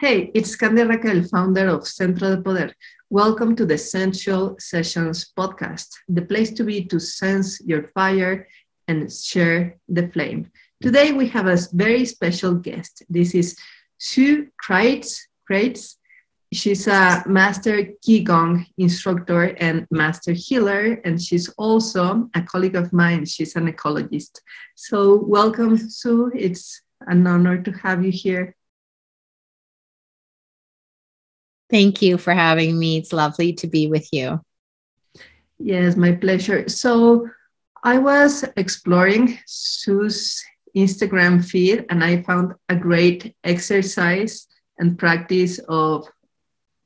Hey, it's Candy Raquel, founder of Centro de Poder. Welcome to the Sensual Sessions podcast, the place to be to sense your fire and share the flame. Today we have a very special guest. This is Sue Crites. Crites. She's a master Qigong instructor and master healer, and she's also a colleague of mine. She's an ecologist. So, welcome, Sue. It's an honor to have you here. Thank you for having me. It's lovely to be with you. Yes, my pleasure. So I was exploring Sue's Instagram feed and I found a great exercise and practice of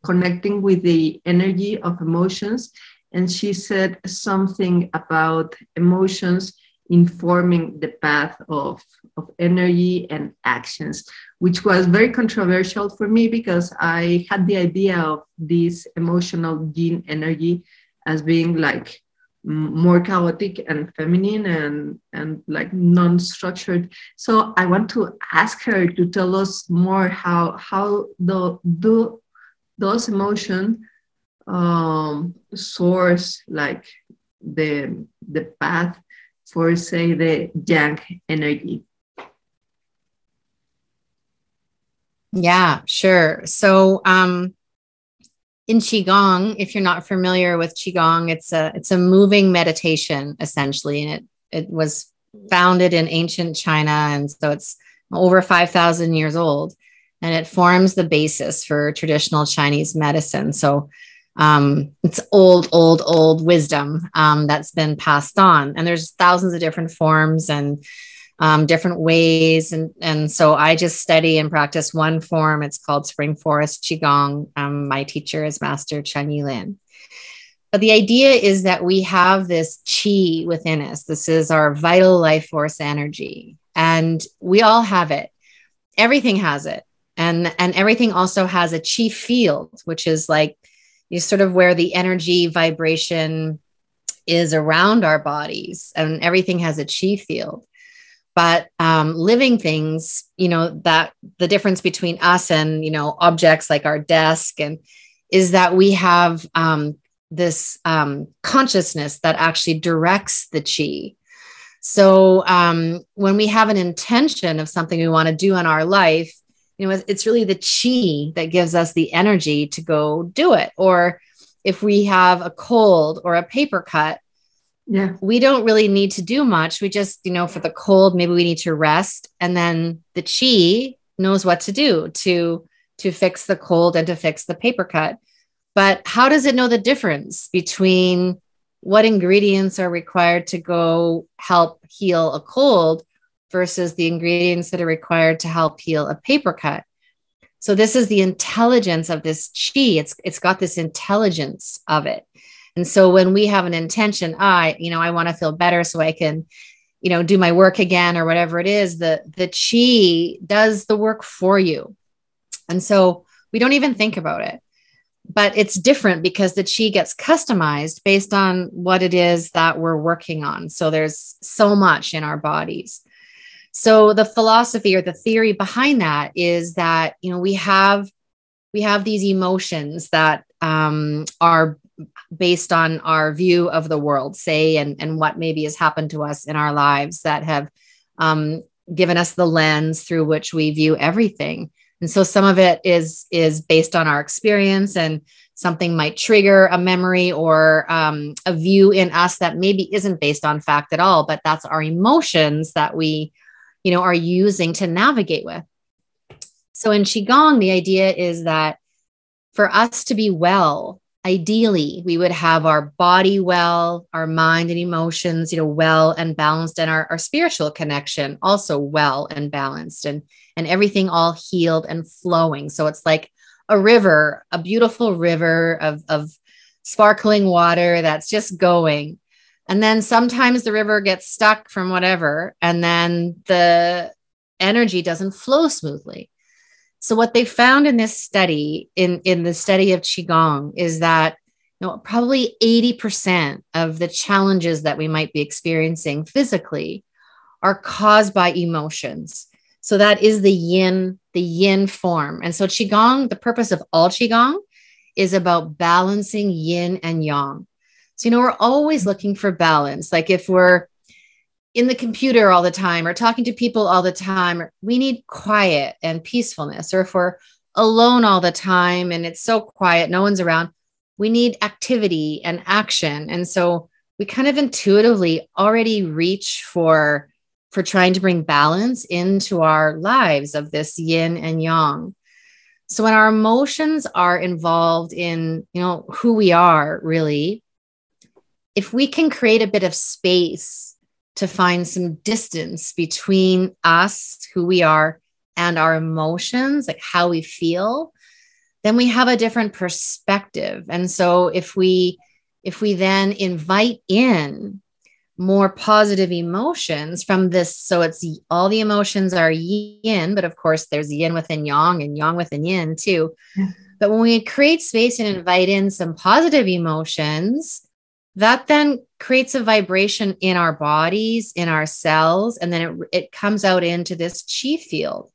connecting with the energy of emotions. And she said something about emotions informing the path of, of energy and actions, which was very controversial for me because I had the idea of this emotional yin energy as being like more chaotic and feminine and and like non-structured. So i want to ask her to tell us more how how the do those emotions um source like the the path for say the yang energy. Yeah sure. So um in qigong if you're not familiar with qigong it's a it's a moving meditation essentially and it it was founded in ancient china and so it's over 5000 years old and it forms the basis for traditional chinese medicine. So um, it's old, old, old wisdom um, that's been passed on. And there's thousands of different forms and um, different ways. And, and so I just study and practice one form. It's called Spring Forest Qigong. Um, my teacher is Master Chunyi Lin. But the idea is that we have this chi within us. This is our vital life force energy. And we all have it. Everything has it. And, and everything also has a chi field, which is like is sort of where the energy vibration is around our bodies and everything has a chi field. But um, living things you know that the difference between us and you know objects like our desk and is that we have um, this um, consciousness that actually directs the chi. So um, when we have an intention of something we want to do in our life you know it's really the chi that gives us the energy to go do it. Or if we have a cold or a paper cut yeah. we don't really need to do much. We just you know for the cold maybe we need to rest. And then the chi knows what to do to to fix the cold and to fix the paper cut. But how does it know the difference between what ingredients are required to go help heal a cold versus the ingredients that are required to help heal a paper cut. So this is the intelligence of this chi. It's it's got this intelligence of it. And so when we have an intention, I, you know, I want to feel better so I can, you know, do my work again or whatever it is, the the chi does the work for you. And so we don't even think about it. But it's different because the chi gets customized based on what it is that we're working on. So there's so much in our bodies. So the philosophy or the theory behind that is that you know we have we have these emotions that um, are based on our view of the world, say, and and what maybe has happened to us in our lives that have um, given us the lens through which we view everything. And so some of it is is based on our experience and something might trigger a memory or um, a view in us that maybe isn't based on fact at all, but that's our emotions that we you know, are using to navigate with. So in Qigong, the idea is that for us to be well, ideally, we would have our body well, our mind and emotions, you know, well and balanced, and our, our spiritual connection also well and balanced, and, and everything all healed and flowing. So it's like a river, a beautiful river of, of sparkling water that's just going and then sometimes the river gets stuck from whatever, and then the energy doesn't flow smoothly. So what they found in this study, in, in the study of Qigong, is that you know, probably 80% of the challenges that we might be experiencing physically are caused by emotions. So that is the yin, the yin form. And so qigong, the purpose of all qigong is about balancing yin and yang. So you know, we're always looking for balance. Like if we're in the computer all the time or talking to people all the time, we need quiet and peacefulness. Or if we're alone all the time and it's so quiet, no one's around, we need activity and action. And so we kind of intuitively already reach for for trying to bring balance into our lives of this yin and yang. So when our emotions are involved in, you know, who we are really, if we can create a bit of space to find some distance between us, who we are, and our emotions, like how we feel, then we have a different perspective. And so if we if we then invite in more positive emotions from this. So it's all the emotions are yin, but of course there's yin within yang and yang within yin too. Yeah. But when we create space and invite in some positive emotions, that then creates a vibration in our bodies, in our cells, and then it, it comes out into this chi field,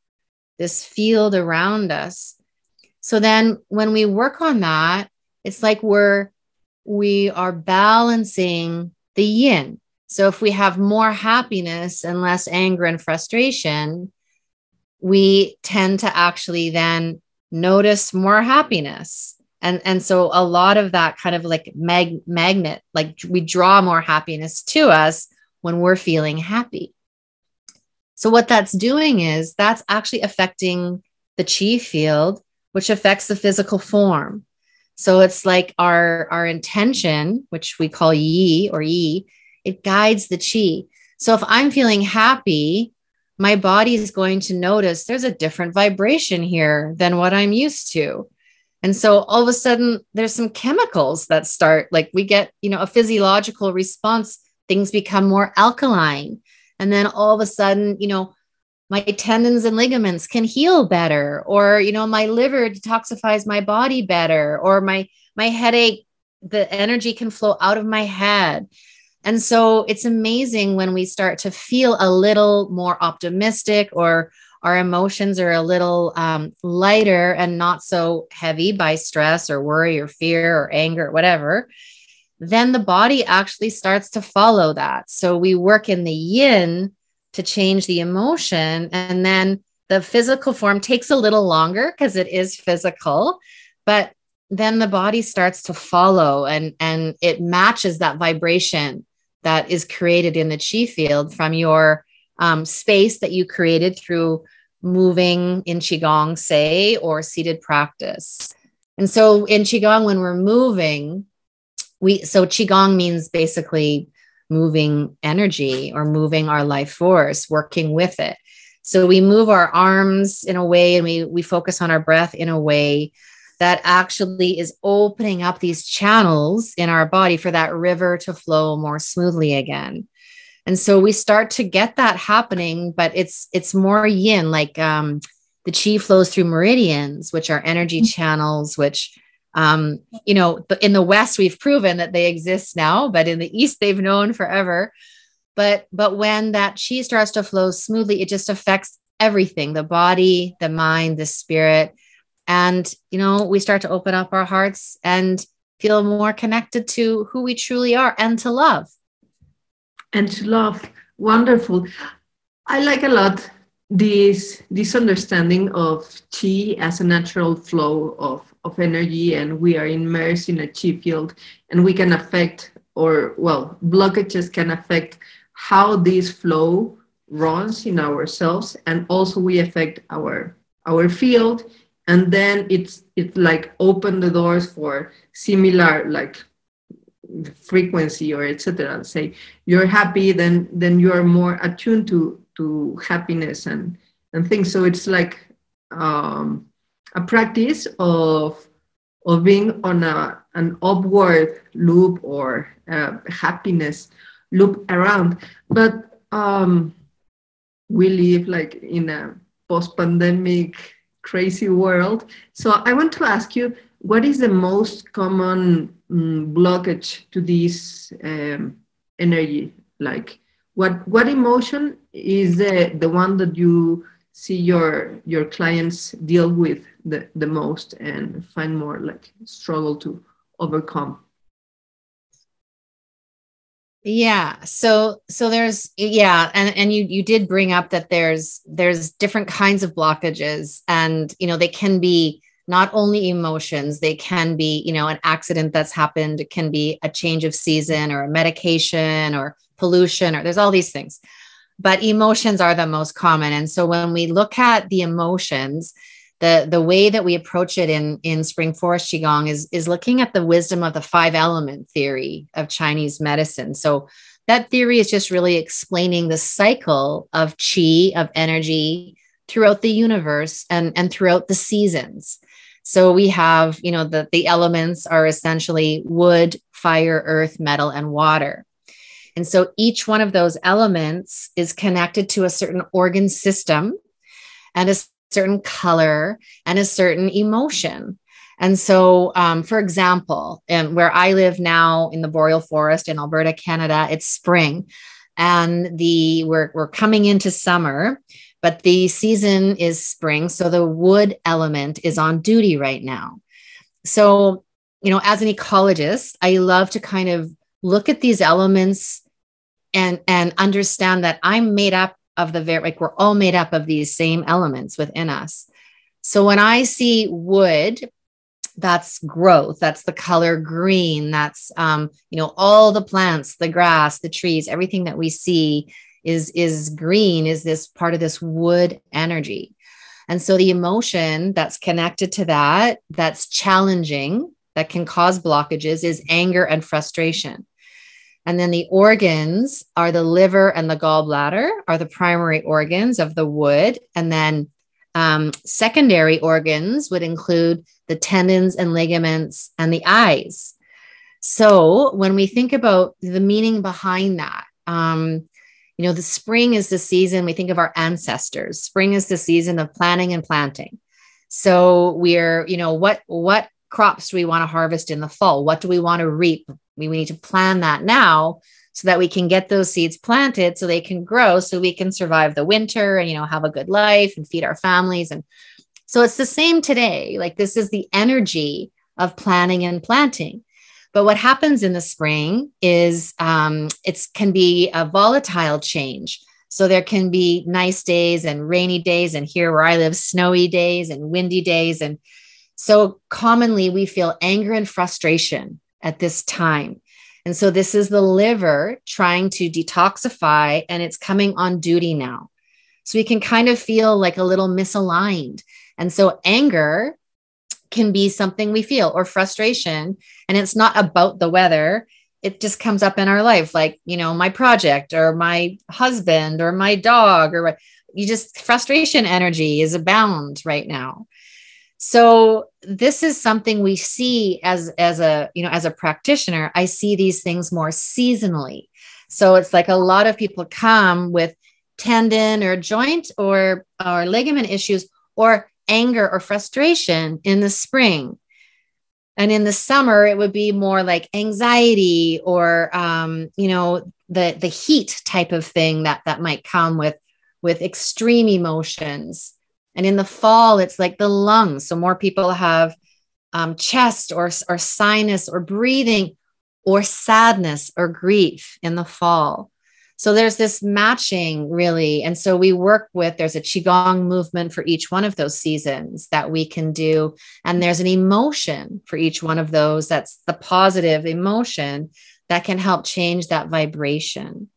this field around us. So then when we work on that, it's like we're we are balancing the yin so if we have more happiness and less anger and frustration, we tend to actually then notice more happiness. And, and so a lot of that kind of like mag- magnet, like we draw more happiness to us when we're feeling happy. So what that's doing is that's actually affecting the chi field, which affects the physical form. So it's like our our intention, which we call yi or yi, it guides the chi. So if I'm feeling happy, my body is going to notice there's a different vibration here than what I'm used to. And so all of a sudden there's some chemicals that start like we get, you know, a physiological response, things become more alkaline. And then all of a sudden, you know, my tendons and ligaments can heal better or you know my liver detoxifies my body better or my my headache the energy can flow out of my head and so it's amazing when we start to feel a little more optimistic or our emotions are a little um, lighter and not so heavy by stress or worry or fear or anger or whatever, then the body actually starts to follow that. So we work in the yin to change the emotion. And then the physical form takes a little longer because it is physical, but then the body starts to follow and, and it matches that vibration that is created in the chi field from your um, space that you created through moving in qigong say or seated practice. And so in qigong when we're moving we so qigong means basically moving energy or moving our life force working with it. So we move our arms in a way and we we focus on our breath in a way that actually is opening up these channels in our body for that river to flow more smoothly again and so we start to get that happening but it's it's more yin like um the chi flows through meridians which are energy mm-hmm. channels which um you know in the west we've proven that they exist now but in the east they've known forever. But but when that chi starts to flow smoothly it just affects everything the body the mind the spirit. And you know we start to open up our hearts and feel more connected to who we truly are and to love and to love wonderful. I like a lot this this understanding of chi as a natural flow of of energy and we are immersed in a chi field and we can affect or well blockages can affect how this flow runs in ourselves and also we affect our our field and then it's it's like open the doors for similar like frequency or etc say you're happy then then you're more attuned to to happiness and and things so it's like um, a practice of of being on a an upward loop or happiness loop around but um, we live like in a post-pandemic crazy world. So I want to ask you, what is the most common um, blockage to this um, energy? Like, what what emotion is the the one that you see your your clients deal with the, the most and find more like struggle to overcome yeah so so there's yeah and and you you did bring up that there's there's different kinds of blockages and you know they can be not only emotions they can be you know an accident that's happened it can be a change of season or a medication or pollution or there's all these things. But emotions are the most common. And so when we look at the emotions the the way that we approach it in in spring forest qigong is is looking at the wisdom of the five element theory of chinese medicine. So that theory is just really explaining the cycle of qi of energy throughout the universe and and throughout the seasons so we have you know the the elements are essentially wood fire earth metal and water and so each one of those elements is connected to a certain organ system and a certain color and a certain emotion. And so, um, for example, and where I live now in the boreal forest in Alberta, Canada, it's spring, and the we're we're coming into summer, but the season is spring, so the wood element is on duty right now. So, you know, as an ecologist, I love to kind of look at these elements and and understand that I'm made up of the very like we're all made up of these same elements within us. So when I see wood, that's growth. That's the color green. That's um, you know all the plants, the grass, the trees, everything that we see is is green. Is this part of this wood energy? And so the emotion that's connected to that, that's challenging, that can cause blockages, is anger and frustration. And then the organs are the liver and the gallbladder are the primary organs of the wood. And then um, secondary organs would include the tendons and ligaments and the eyes. So when we think about the meaning behind that, um, you know, the spring is the season we think of our ancestors. Spring is the season of planning and planting. So we're, you know, what what crops do we want to harvest in the fall? What do we want to reap we, we need to plan that now so that we can get those seeds planted so they can grow so we can survive the winter and you know have a good life and feed our families and so it's the same today like this is the energy of planning and planting but what happens in the spring is um, it can be a volatile change so there can be nice days and rainy days and here where i live snowy days and windy days and so commonly we feel anger and frustration at this time. And so this is the liver trying to detoxify and it's coming on duty now. So we can kind of feel like a little misaligned. And so anger can be something we feel or frustration. And it's not about the weather. It just comes up in our life, like, you know, my project or my husband or my dog or what you just frustration energy is abound right now so this is something we see as as a you know as a practitioner i see these things more seasonally so it's like a lot of people come with tendon or joint or or ligament issues or anger or frustration in the spring and in the summer it would be more like anxiety or um, you know the the heat type of thing that that might come with with extreme emotions and in the fall, it's like the lungs. So more people have um, chest or, or sinus or breathing or sadness or grief in the fall. So there's this matching really. And so we work with, there's a Qigong movement for each one of those seasons that we can do. And there's an emotion for each one of those. That's the positive emotion that can help change that vibration.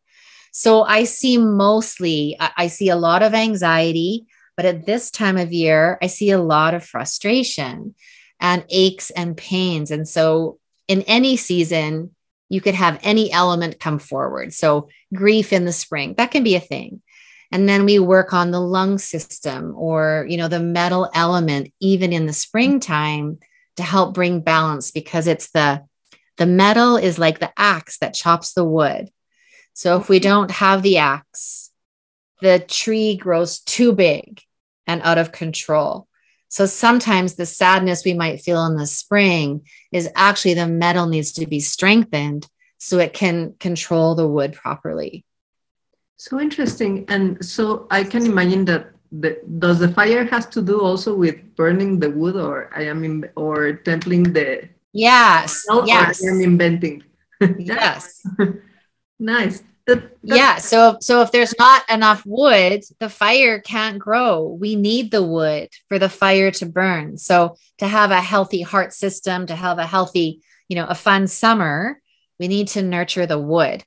So I see mostly, I see a lot of anxiety. But at this time of year, I see a lot of frustration and aches and pains. And so, in any season, you could have any element come forward. So, grief in the spring, that can be a thing. And then we work on the lung system or, you know, the metal element, even in the springtime to help bring balance because it's the, the metal is like the axe that chops the wood. So if we don't have the axe, the tree grows too big and out of control. So sometimes the sadness we might feel in the spring is actually the metal needs to be strengthened so it can control the wood properly. So interesting. And so I can imagine that the, does the fire has to do also with burning the wood or i am in, or templing the yes yes i am inventing yes nice yeah so so if there's not enough wood the fire can't grow. We need the wood for the fire to burn. So to have a healthy heart system to have a healthy you know a fun summer we need to nurture the wood.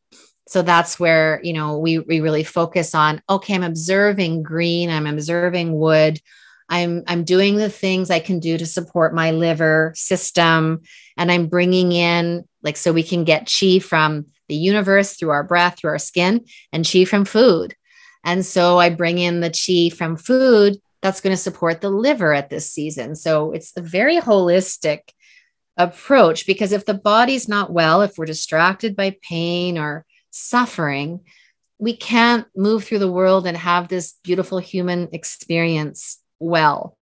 So that's where you know we we really focus on okay i'm observing green i'm observing wood. I'm i'm doing the things i can do to support my liver system and i'm bringing in like so we can get chi from the universe through our breath through our skin and chi from food and so i bring in the chi from food that's going to support the liver at this season so it's a very holistic approach because if the body's not well if we're distracted by pain or suffering, we can't move through the world and have this beautiful human experience well.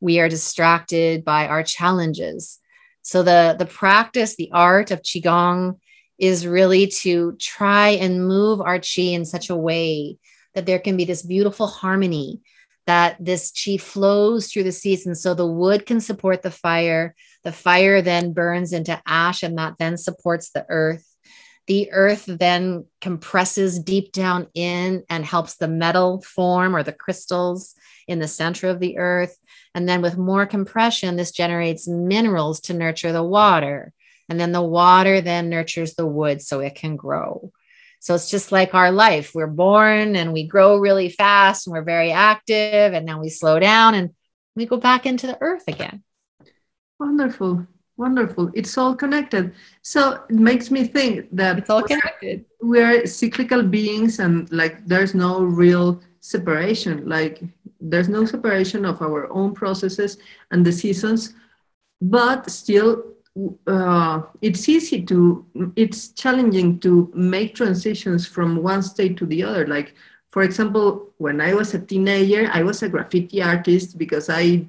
We are distracted by our challenges. So the the practice, the art of qigong is really to try and move our qi in such a way that there can be this beautiful harmony that this chi flows through the season so the wood can support the fire the fire then burns into ash and that then supports the earth the earth then compresses deep down in and helps the metal form or the crystals in the center of the earth. And then with more compression, this generates minerals to nurture the water. And then the water then nurtures the wood so it can grow. So it's just like our life. We're born and we grow really fast and we're very active. And now we slow down and we go back into the earth again. Wonderful. Wonderful. It's all connected. So it makes me think that it's all connected. We're cyclical beings and like there's no real separation. Like there's no separation of our own processes and the seasons, but still uh, it's easy to, it's challenging to make transitions from one state to the other. Like for example, when I was a teenager, I was a graffiti artist because I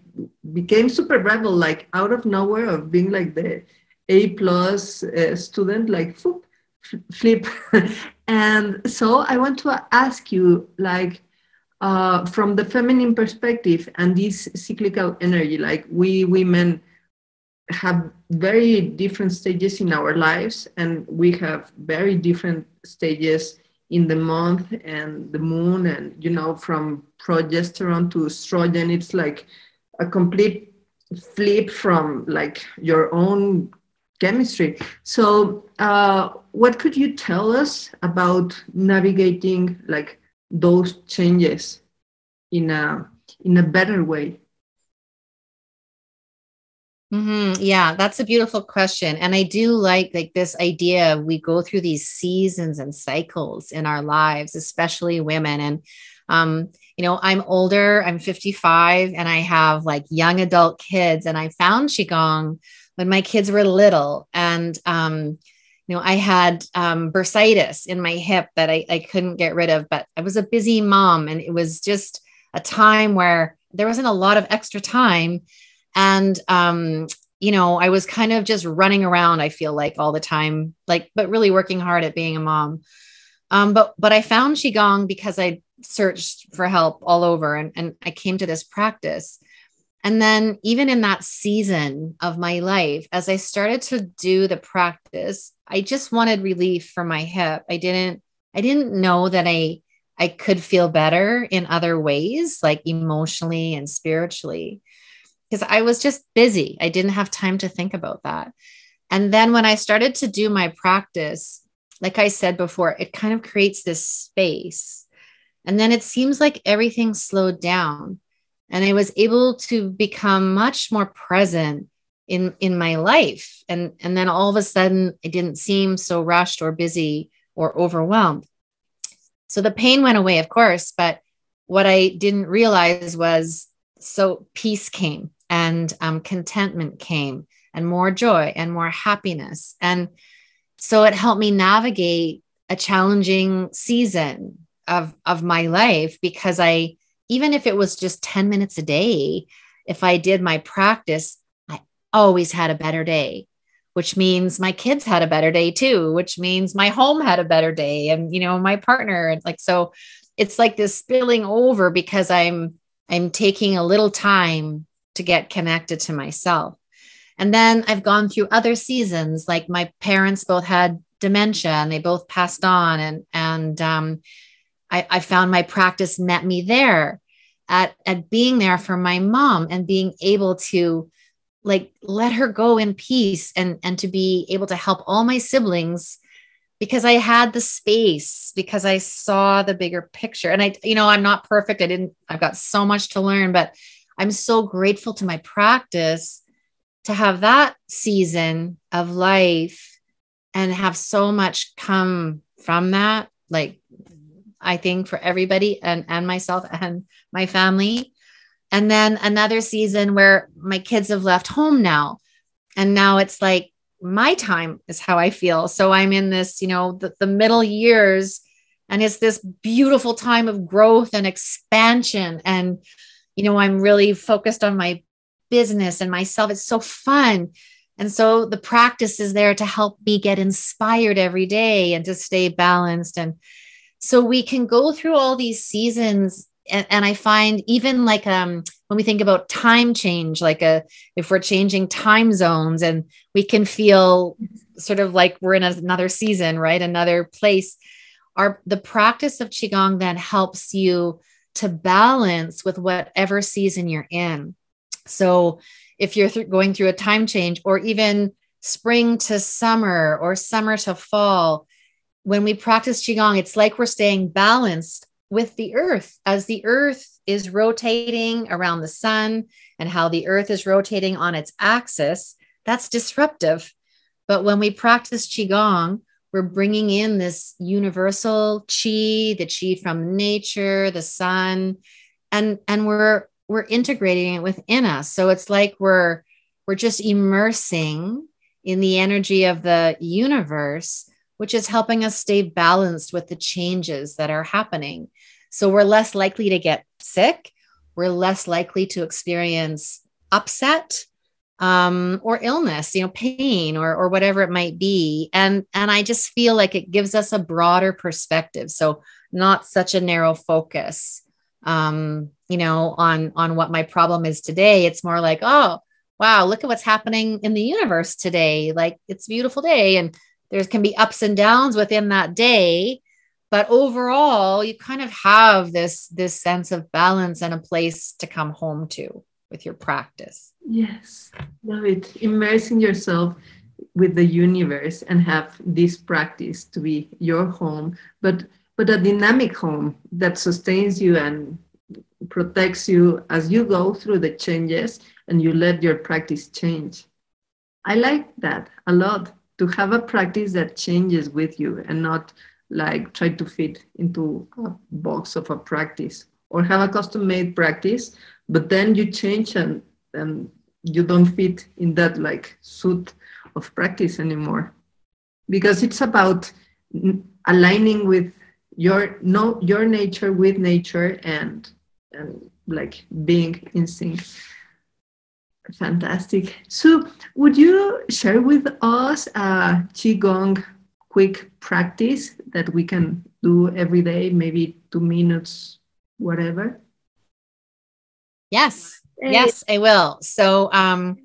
became super rebel, like out of nowhere of being like the A plus uh, student, like whoop, flip. and so I want to ask you, like, uh, from the feminine perspective and this cyclical energy, like we women have very different stages in our lives, and we have very different stages in the month and the moon and you know from progesterone to estrogen. It's like a complete flip from like your own chemistry. So uh, what could you tell us about navigating like those changes in a in a better way Mm-hmm. Yeah, that's a beautiful question. And I do like like this idea we go through these seasons and cycles in our lives, especially women. And um, you know, I'm older, I'm 55, and I have like young adult kids. And I found Qigong when my kids were little. And um, you know, I had um, bursitis in my hip that I, I couldn't get rid of, but I was a busy mom, and it was just a time where there wasn't a lot of extra time and um you know i was kind of just running around i feel like all the time like but really working hard at being a mom. Um but but i found qigong because i searched for help all over and, and i came to this practice. And then even in that season of my life as i started to do the practice i just wanted relief from my hip. I didn't i didn't know that i i could feel better in other ways like emotionally and spiritually because I was just busy. I didn't have time to think about that. And then when I started to do my practice, like I said before, it kind of creates this space. And then it seems like everything slowed down. And I was able to become much more present in, in my life. And, and then all of a sudden, it didn't seem so rushed or busy or overwhelmed. So the pain went away, of course. But what I didn't realize was so peace came and um, contentment came and more joy and more happiness. And so it helped me navigate a challenging season of of my life because i even if it was just 10 minutes a day if i did my practice i always had a better day which means my kids had a better day too which means my home had a better day and you know my partner and like so it's like this spilling over because I'm I'm taking a little time to get connected to myself. And then I've gone through other seasons, like my parents both had dementia and they both passed on. And, and um, I, I found my practice met me there at, at being there for my mom and being able to like let her go in peace and, and to be able to help all my siblings because I had the space, because I saw the bigger picture. And I, you know, I'm not perfect. I didn't, I've got so much to learn, but I'm so grateful to my practice to have that season of life and have so much come from that. Like, I think for everybody and, and myself and my family. And then another season where my kids have left home now. And now it's like my time is how I feel. So I'm in this, you know, the, the middle years, and it's this beautiful time of growth and expansion. And you know, I'm really focused on my business and myself. It's so fun. And so the practice is there to help me get inspired every day and to stay balanced. And so we can go through all these seasons. And, and I find even like um, when we think about time change, like a if we're changing time zones and we can feel sort of like we're in another season, right? Another place. Our the practice of Qigong then helps you to balance with whatever season you're in. So if you're th- going through a time change or even spring to summer or summer to fall, when we practice Qigong, it's like we're staying balanced with the earth as the earth is rotating around the sun and how the earth is rotating on its axis. That's disruptive. But when we practice Qigong, we're bringing in this universal chi the chi from nature the sun and and we're we're integrating it within us. So it's like we're we're just immersing in the energy of the universe which is helping us stay balanced with the changes that are happening. So we're less likely to get sick. We're less likely to experience upset um, or illness, you know, pain or or whatever it might be. And and I just feel like it gives us a broader perspective. So not such a narrow focus, um, you know, on on what my problem is today. It's more like, oh, wow, look at what's happening in the universe today. Like it's a beautiful day, and there can be ups and downs within that day. But overall, you kind of have this this sense of balance and a place to come home to with your practice. Yes, love it. Immersing yourself with the universe and have this practice to be your home, but but a dynamic home that sustains you and protects you as you go through the changes and you let your practice change. I like that a lot to have a practice that changes with you and not like try to fit into a box of a practice or have a custom made practice but then you change and and you don't fit in that like suit of practice anymore. Because it's about aligning with your no your nature with nature and and like being in sync. Fantastic. So would you share with us a qigong quick practice that we can do every day maybe two minutes whatever Yes. Yes, I will. So um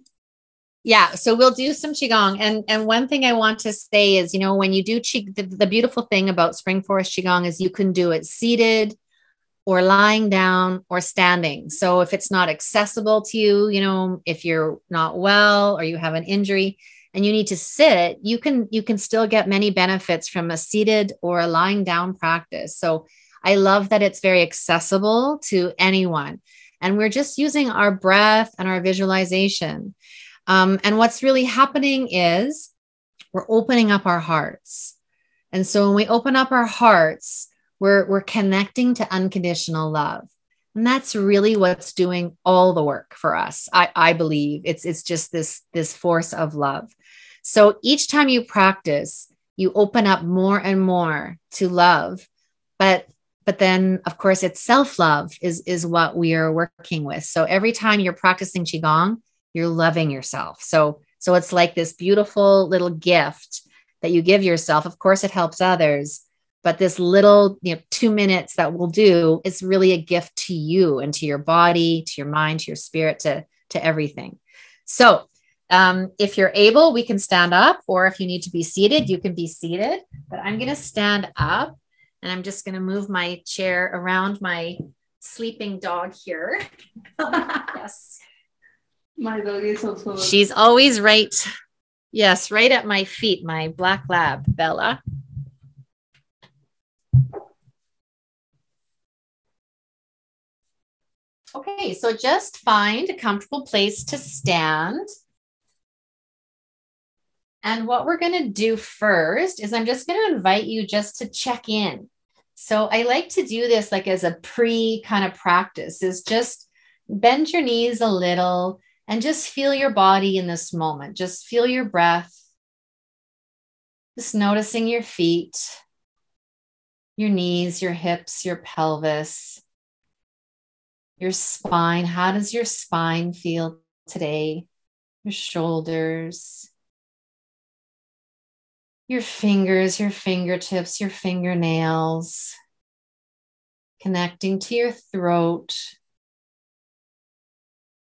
yeah, so we'll do some qigong and and one thing I want to say is, you know, when you do qi the, the beautiful thing about spring forest qigong is you can do it seated or lying down or standing. So if it's not accessible to you, you know, if you're not well or you have an injury and you need to sit, you can you can still get many benefits from a seated or a lying down practice. So I love that it's very accessible to anyone. And we're just using our breath and our visualization. Um, and what's really happening is we're opening up our hearts. And so when we open up our hearts, we're, we're connecting to unconditional love. And that's really what's doing all the work for us. I, I believe it's, it's just this, this force of love. So each time you practice, you open up more and more to love. But but then of course it's self-love is is what we are working with. So every time you're practicing qigong you're loving yourself. So so it's like this beautiful little gift that you give yourself. Of course it helps others but this little you know two minutes that we'll do is really a gift to you and to your body to your mind to your spirit to to everything. So um, if you're able we can stand up or if you need to be seated you can be seated but i'm going to stand up and i'm just going to move my chair around my sleeping dog here. Yes. My dog is also she's always right yes right at my feet my black lab bella. Okay, so just find a comfortable place to stand. And what we're going to do first is I'm just going to invite you just to check in. So I like to do this like as a pre kind of practice is just bend your knees a little and just feel your body in this moment. Just feel your breath. Just noticing your feet, your knees, your hips, your pelvis your spine. How does your spine feel today? Your shoulders, your fingers, your fingertips, your fingernails, connecting to your throat,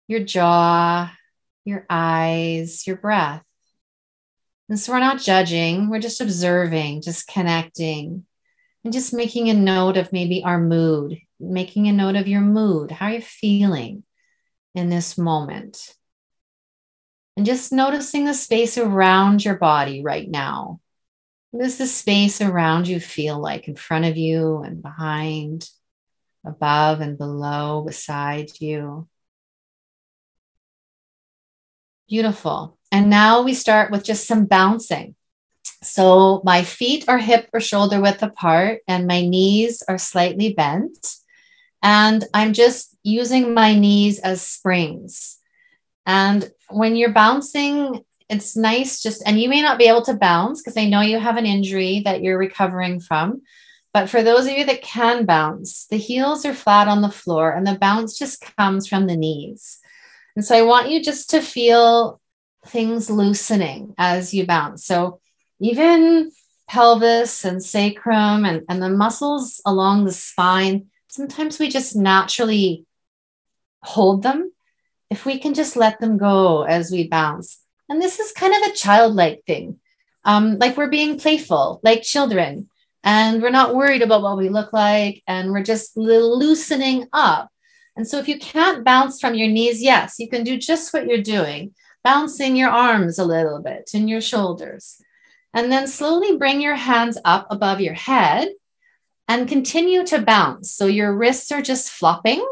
your jaw, your eyes, your breath. And so we're not judging, we're just observing, just connecting, and just making a note of maybe our mood making a note of your mood, how are you're feeling in this moment. And just noticing the space around your body right now. What does the space around you feel like in front of you and behind, above and below, beside you? Beautiful. And now we start with just some bouncing. So my feet are hip or shoulder width apart, and my knees are slightly bent. And I'm just using my knees as springs. And when you're bouncing, it's nice just, and you may not be able to bounce because I know you have an injury that you're recovering from. But for those of you that can bounce, the heels are flat on the floor and the bounce just comes from the knees. And so I want you just to feel things loosening as you bounce. So even pelvis and sacrum and, and the muscles along the spine, sometimes we just naturally hold them if we can just let them go as we bounce. And this is kind of a childlike thing. Um, like we're being playful, like children, and we're not worried about what we look like, and we're just loosening up. And so, if you can't bounce from your knees, yes, you can do just what you're doing, bouncing your arms a little bit and your shoulders. And then slowly bring your hands up above your head and continue to bounce. So your wrists are just flopping,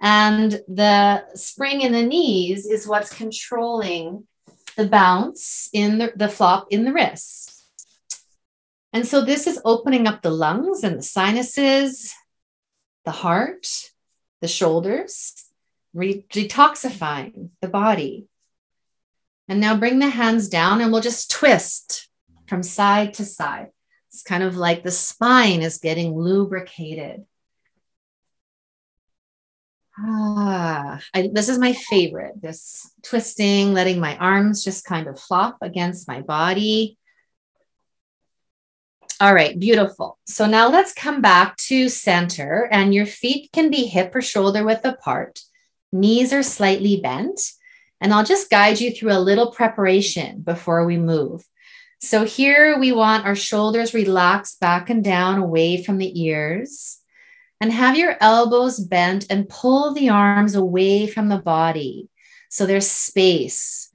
and the spring in the knees is what's controlling the bounce in the, the flop in the wrists. And so this is opening up the lungs and the sinuses, the heart, the shoulders, re- detoxifying the body. And now bring the hands down and we'll just twist from side to side. It's kind of like the spine is getting lubricated. Ah, I, this is my favorite. This twisting, letting my arms just kind of flop against my body. All right, beautiful. So now let's come back to center, and your feet can be hip or shoulder width apart. Knees are slightly bent. And I'll just guide you through a little preparation before we move. So here we want our shoulders relaxed back and down away from the ears. And have your elbows bent and pull the arms away from the body. So there's space.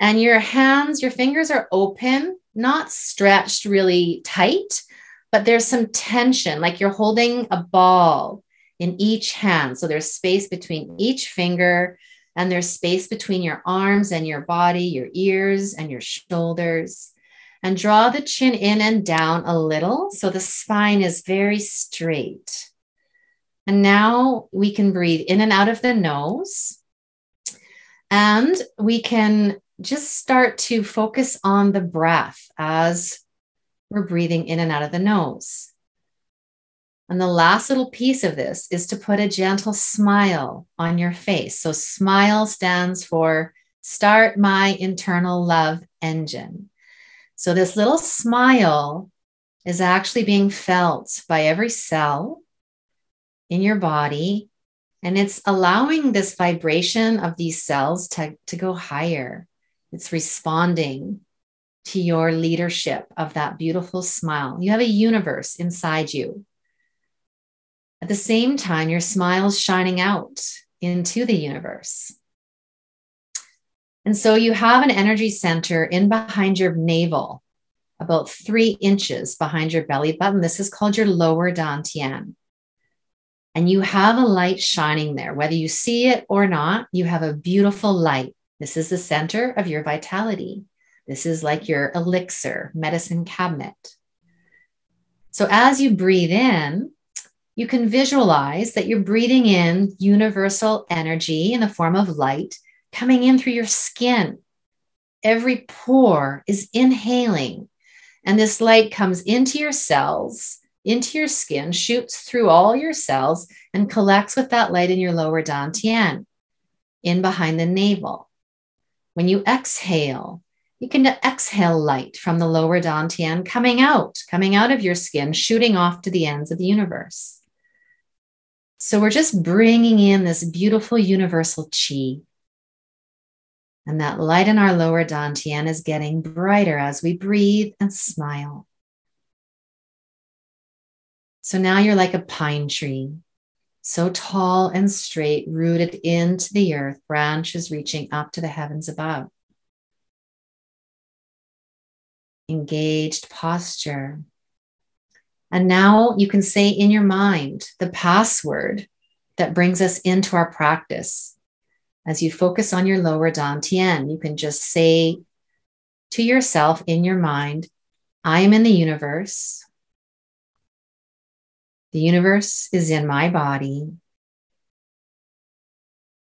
And your hands, your fingers are open, not stretched really tight, but there's some tension, like you're holding a ball in each hand. So there's space between each finger, and there's space between your arms and your body, your ears and your shoulders and draw the chin in and down a little so the spine is very straight. And now we can breathe in and out of the nose. And we can just start to focus on the breath as we're breathing in and out of the nose. And the last little piece of this is to put a gentle smile on your face. So, smile stands for start my internal love engine. So, this little smile is actually being felt by every cell in your body. And it's allowing this vibration of these cells to, to go higher. It's responding to your leadership of that beautiful smile. You have a universe inside you. At the same time, your smile is shining out into the universe. And so you have an energy center in behind your navel, about three inches behind your belly button. This is called your lower dantian. And you have a light shining there. Whether you see it or not, you have a beautiful light. This is the center of your vitality. This is like your elixir, medicine cabinet. So as you breathe in, you can visualize that you're breathing in universal energy in the form of light coming in through your skin. Every pore is inhaling, and this light comes into your cells, into your skin, shoots through all your cells, and collects with that light in your lower dantian, in behind the navel. When you exhale, you can exhale light from the lower dantian coming out, coming out of your skin, shooting off to the ends of the universe. So we're just bringing in this beautiful universal chi and that light in our lower dantian is getting brighter as we breathe and smile. So now you're like a pine tree, so tall and straight, rooted into the earth, branches reaching up to the heavens above. Engaged posture. And now you can say in your mind the password that brings us into our practice as you focus on your lower dantian, you can just say to yourself in your mind, I am in the universe. The universe is in my body.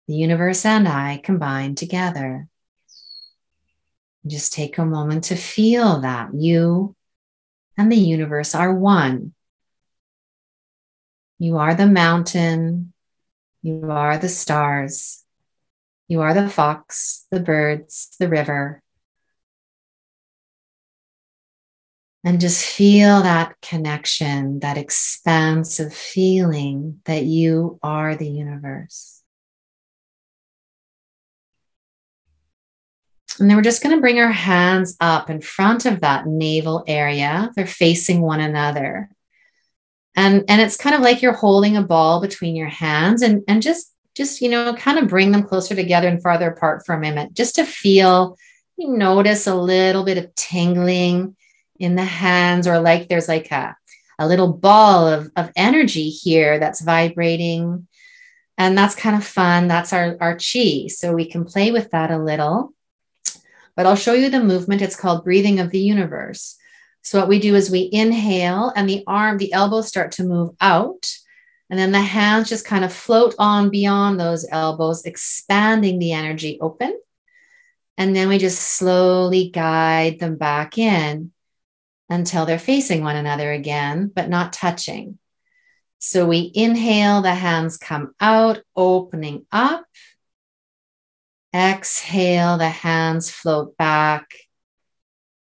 The universe and I combine together. Just take a moment to feel that you and the universe are one. You are the mountain. You are the stars. You are the fox, the birds, the river. And just feel that connection, that expansive feeling that you are the universe. And then we're just going to bring our hands up in front of that navel area. They're facing one another. And, and it's kind of like you're holding a ball between your hands and, and just just, you know, kind of bring them closer together and farther apart for a minute, just to feel, you notice a little bit of tingling in the hands, or like there's like a, a little ball of, of energy here that's vibrating. And that's kind of fun. That's our, our chi. So we can play with that a little. But I'll show you the movement. It's called breathing of the universe. So what we do is we inhale and the arm, the elbows start to move out. And then the hands just kind of float on beyond those elbows, expanding the energy open. And then we just slowly guide them back in until they're facing one another again, but not touching. So we inhale, the hands come out, opening up. Exhale, the hands float back.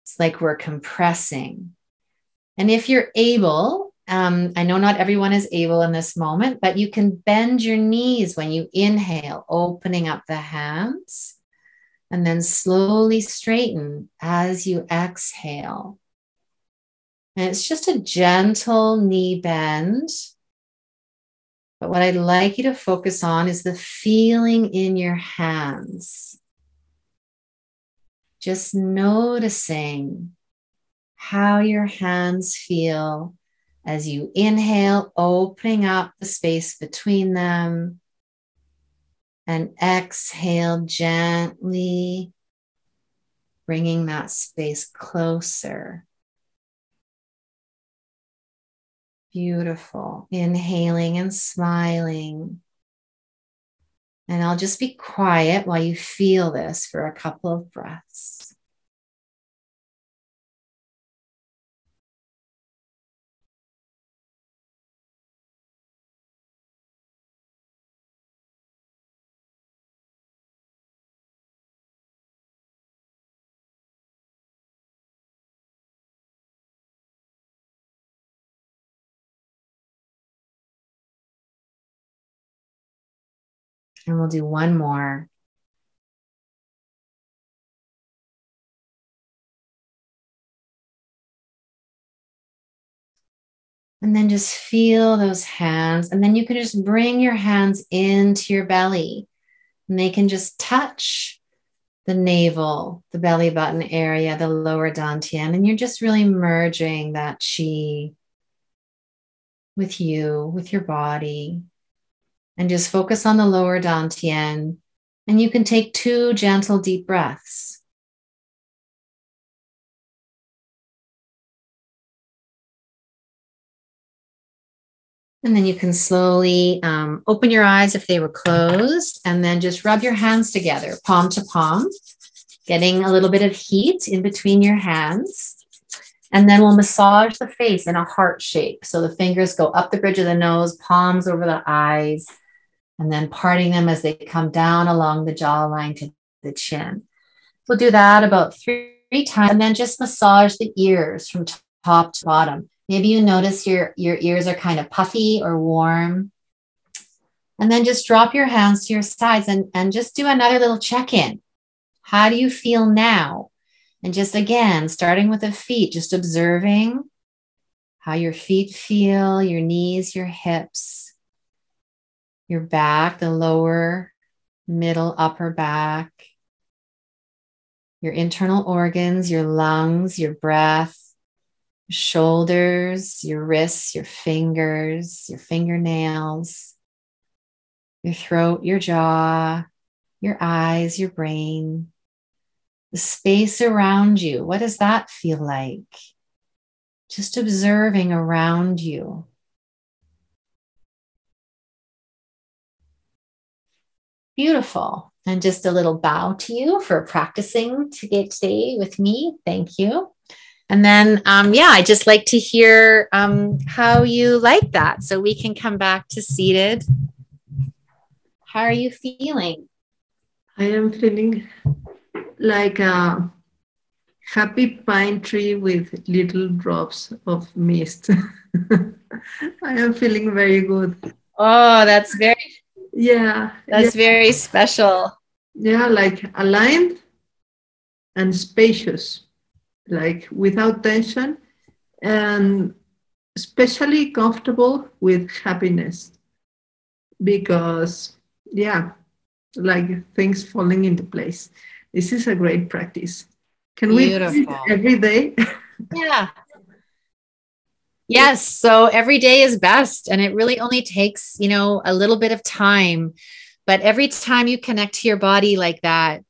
It's like we're compressing. And if you're able, um, I know not everyone is able in this moment, but you can bend your knees when you inhale, opening up the hands, and then slowly straighten as you exhale. And it's just a gentle knee bend. But what I'd like you to focus on is the feeling in your hands. Just noticing how your hands feel as you inhale, opening up the space between them. And exhale gently, bringing that space closer. Beautiful. Inhaling and smiling. And I'll just be quiet while you feel this for a couple of breaths. And we'll do one more. And then just feel those hands. And then you can just bring your hands into your belly and they can just touch the navel, the belly button area, the lower dantian. And you're just really merging that chi with you, with your body. And just focus on the lower dantian. And you can take two gentle, deep breaths. And then you can slowly um, open your eyes if they were closed, and then just rub your hands together, palm to palm, getting a little bit of heat in between your hands. And then we'll massage the face in a heart shape. So the fingers go up the bridge of the nose, palms over the eyes, and then parting them as they come down along the jawline to the chin. We'll do that about three, times, and then just massage the ears from top to bottom. Maybe you notice your, your ears are kind of puffy or warm. And then just drop your hands to your sides and, and just do another little check in. How do you feel now? And just again, starting with the feet, just observing how your feet feel, your knees, your hips, your back, the lower, middle, upper back, your internal organs, your lungs, your breath, shoulders, your wrists, your fingers, your fingernails, your throat, your jaw, your eyes, your brain, the space around you. What does that feel like? Just observing around you. Beautiful. And just a little bow to you for practicing to get today with me. Thank you. And then, um, yeah, I just like to hear um, how you like that so we can come back to seated. How are you feeling? I am feeling like a happy pine tree with little drops of mist. I am feeling very good. Oh, that's very, yeah. That's yeah. very special. Yeah, like aligned and spacious like without tension and especially comfortable with happiness because yeah like things falling into place this is a great practice can Beautiful. we do it every day yeah yes so every day is best and it really only takes you know a little bit of time. But every time you connect to your body like that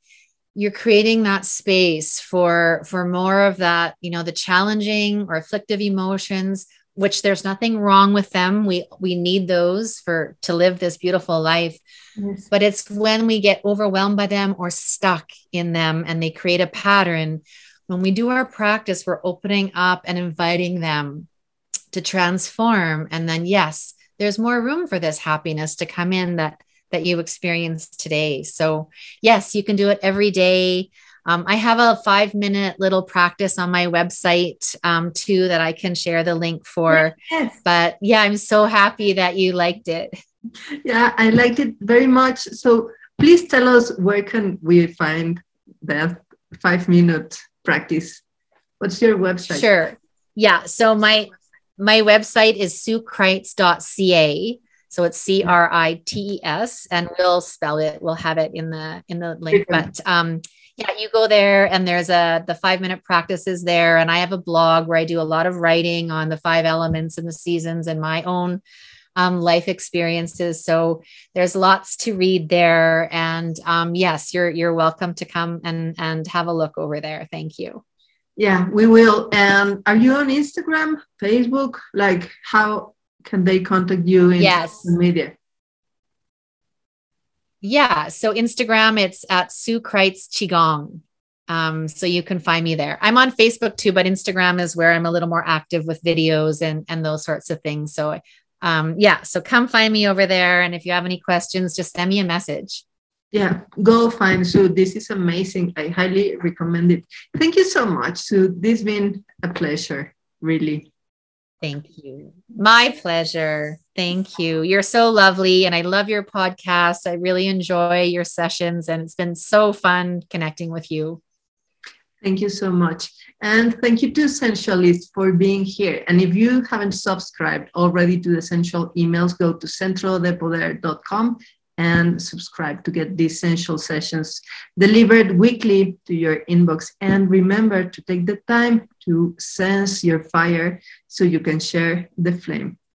you're creating that space for for more of that you know the challenging or afflictive emotions which there's nothing wrong with them. We we need those for to live this beautiful life. Yes. but it's when we get overwhelmed by them or stuck in them and they create a pattern when we do our practice we're opening up and inviting them to transform and then yes there's more room for this happiness to come in that that you experienced today. So, yes, you can do it every day. Um, I have a five minute little practice on my website um, too that I can share the link for. Yes. But yeah, I'm so happy that you liked it. Yeah, I liked it very much. So please tell us where can we find that five minute practice? What's your website? Sure. Yeah. So my my website is suecrites.ca so it's C R I T E S, and we'll spell it. We'll have it in the in the link. But um, yeah, you go there, and there's a the five minute practices there, and I have a blog where I do a lot of writing on the five elements and the seasons and my own um, life experiences. So there's lots to read there, and um, yes, you're you're welcome to come and and have a look over there. Thank you. Yeah, we will. And are you on Instagram, Facebook? Like how can they contact you in yes. media? Yeah. So Instagram, it's at Sue Crites Qigong. Um, so you can find me there. I'm on Facebook too, but Instagram is where I'm a little more active with videos and and those sorts of things. So um, yeah, so come find me over there. And if you have any questions, just send me a message. Yeah, go find Sue. This is amazing. I highly recommend it. Thank you so much, Sue. This has been a pleasure, really. Thank you. My pleasure. Thank you. You're so lovely. And I love your podcast. I really enjoy your sessions. And it's been so fun connecting with you. Thank you so much. And thank you to Essentialist for being here. And if you haven't subscribed already to the Essential emails, go to centrodepoder.com and subscribe to get the essential sessions delivered weekly to your inbox. And remember to take the time to sense your fire so you can share the flame.